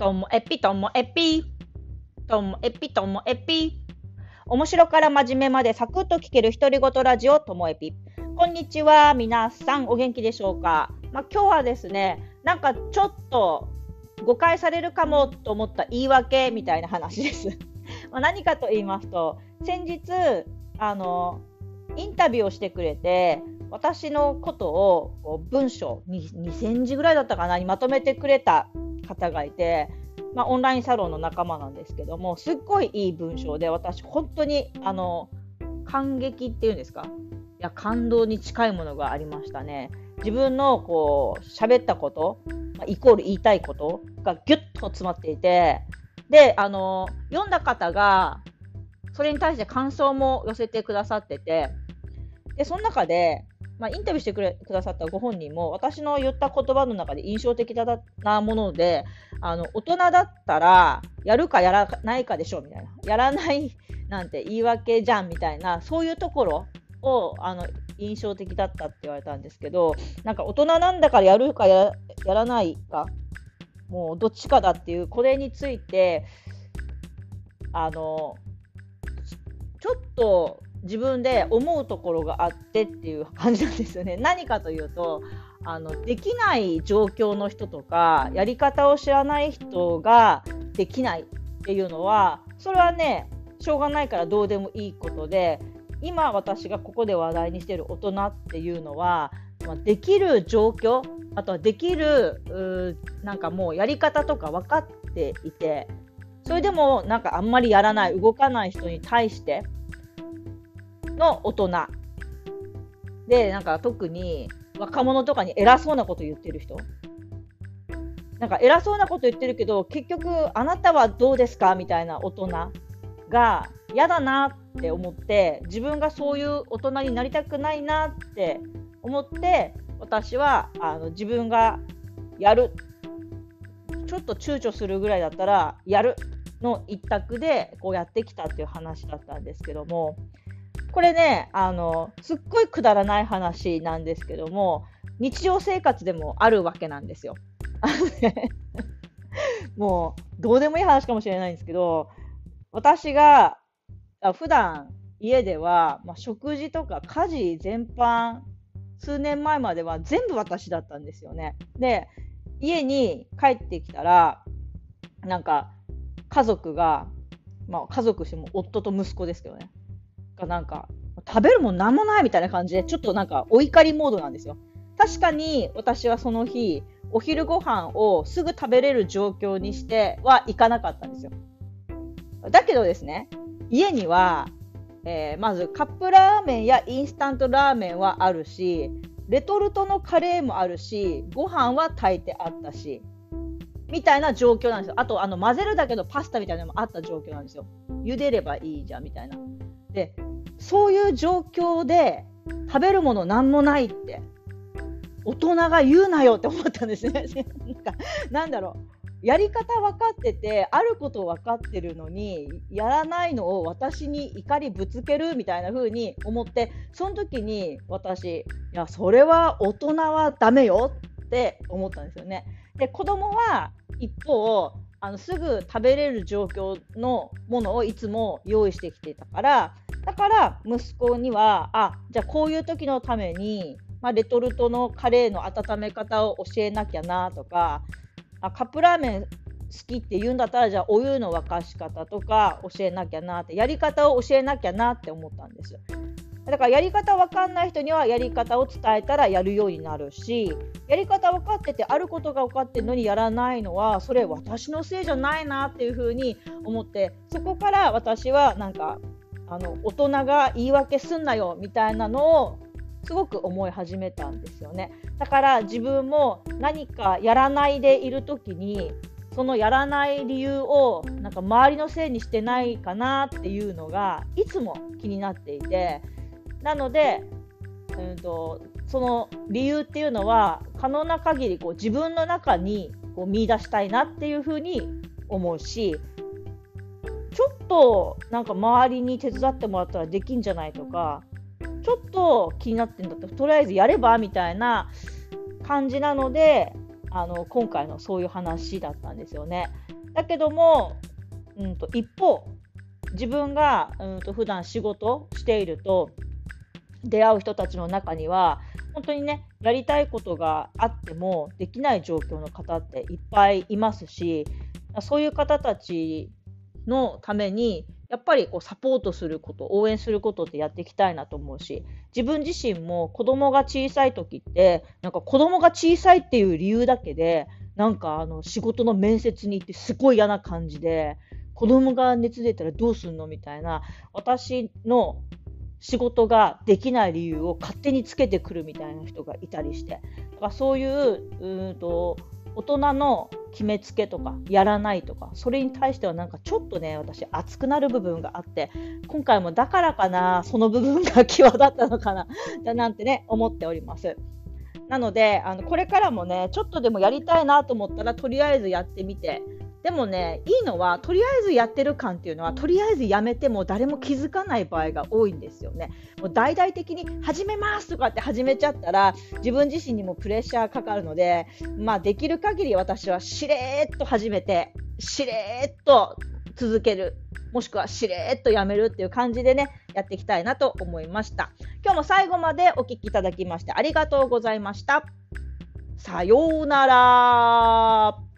ともえぴともえぴ。ともえぴともえぴ。面白から真面目までサクッと聞ける独り言ラジオともえぴ。こんにちは。皆さんお元気でしょうか？まあ、今日はですね、なんかちょっと誤解されるかもと思った言い訳みたいな話です。ま何かと言いますと、先日、あの、インタビューをしてくれて、私のことを文章2000字ぐらいだったかなにまとめてくれた方がいて、まあ、オンラインサロンの仲間なんですけどもすっごいいい文章で私本当にあの感激っていうんですか？いや感動に近いものがありましたね。自分のこう喋ったこと、まあ、イコール言いたいことがギュッと詰まっていてであの読んだ方がそれに対して感想も寄せてくださっててでその中でまあ、インタビューしてくれくださったご本人も私の言った言葉の中で印象的だなものであの大人だったらやるかやらないかでしょみたいな。やらないなんて言い訳じゃんみたいなそういうところをあの印象的だったって言われたんですけどなんか大人なんだからやるかやらないかもうどっちかだっていうこれについてあのちょっと自分で思うところがあってっていう感じなんですよね。何かというとあのできない状況の人とかやり方を知らない人ができないっていうのはそれはねしょうがないからどうでもいいことで今私がここで話題にしてる大人っていうのは、まあ、できる状況あとはできるなんかもうやり方とか分かっていてそれでもなんかあんまりやらない動かない人に対しての大人。でなんか特に若者とかに偉そうなこと言ってる人。なんか偉そうなこと言ってるけど結局あなたはどうですかみたいな大人が嫌だなって思って自分がそういう大人になりたくないなって思って私はあの自分がやる。ちょっと躊躇するぐらいだったらやるの一択でこうやってきたっていう話だったんですけども。これね、あの、すっごいくだらない話なんですけども、日常生活でもあるわけなんですよ。もう、どうでもいい話かもしれないんですけど、私が、普段家では、まあ、食事とか家事全般、数年前までは全部私だったんですよね。で、家に帰ってきたら、なんか、家族が、まあ、家族しても夫と息子ですけどね。がなんか、食べるもんなんもないみたいな感じで、ちょっとなんかお怒りモードなんですよ。確かに私はその日、お昼ご飯をすぐ食べれる状況にしてはいかなかったんですよ。だけどですね、家には、えー、まずカップラーメンやインスタントラーメンはあるし、レトルトのカレーもあるし、ご飯は炊いてあったし、みたいな状況なんですよ。あと、あの混ぜるだけのパスタみたいなのもあった状況なんですよ。茹でればいいじゃんみたいな。で、そういう状況で食べるものなんもないって大人が言うなよって思ったんですね。なんかなんだろうやり方分かっててあること分かってるのにやらないのを私に怒りぶつけるみたいな風に思ってその時に私いやそれは大人はダメよって思ったんですよね。で子供は一方あのすぐ食べれる状況のものをいつも用意してきてたからだから息子にはあじゃあこういう時のために、まあ、レトルトのカレーの温め方を教えなきゃなとかあカップラーメン好きって言うんだったらじゃあお湯の沸かし方とか教えなきゃなってやり方を教えなきゃなって思ったんです。だからやり方わかんない人にはやり方を伝えたらやるようになるしやり方分かっててあることが分かってるのにやらないのはそれ私のせいじゃないなっていうふうに思ってそこから私はなんかあの大人が言い訳すんなよみたいなのをすごく思い始めたんですよね。だから自分も何かやらないでいる時にそのやらない理由をなんか周りのせいにしてないかなっていうのがいつも気になっていてなので、うんと、その理由っていうのは可能な限りこり自分の中にこう見出したいなっていうふうに思うしちょっとなんか周りに手伝ってもらったらできんじゃないとかちょっと気になってんだったらとりあえずやればみたいな感じなのであの今回のそういう話だったんですよね。だけども、うんと、一方、自分が、うんと、普段仕事していると、出会う人たちの中には、本当にね、やりたいことがあってもできない状況の方っていっぱいいますし、そういう方たちのために、やっぱりこうサポートすること、応援することってやっていきたいなと思うし、自分自身も子供が小さい時って、なんか子供が小さいっていう理由だけで、なんかあの仕事の面接に行ってすごい嫌な感じで、子供が熱出たらどうすんのみたいな、私の仕事ができない理由を勝手につけてくるみたいな人がいたりして、だからそういううんと大人の決めつけとかやらないとかそれに対してはなんかちょっとね私熱くなる部分があって今回もだからかなその部分が際立ったのかなだなんてね思っております。なのであのこれからもねちょっとでもやりたいなと思ったらとりあえずやってみてでもね、いいのは、とりあえずやってる感っていうのは、とりあえずやめても誰も気づかない場合が多いんですよね。もう大々的に始めますとかって始めちゃったら、自分自身にもプレッシャーかかるので、まあ、できる限り私はしれーっと始めて、しれーっと続ける。もしくはしれーっとやめるっていう感じでね、やっていきたいなと思いました。今日も最後までお聴きいただきましてありがとうございました。さようなら。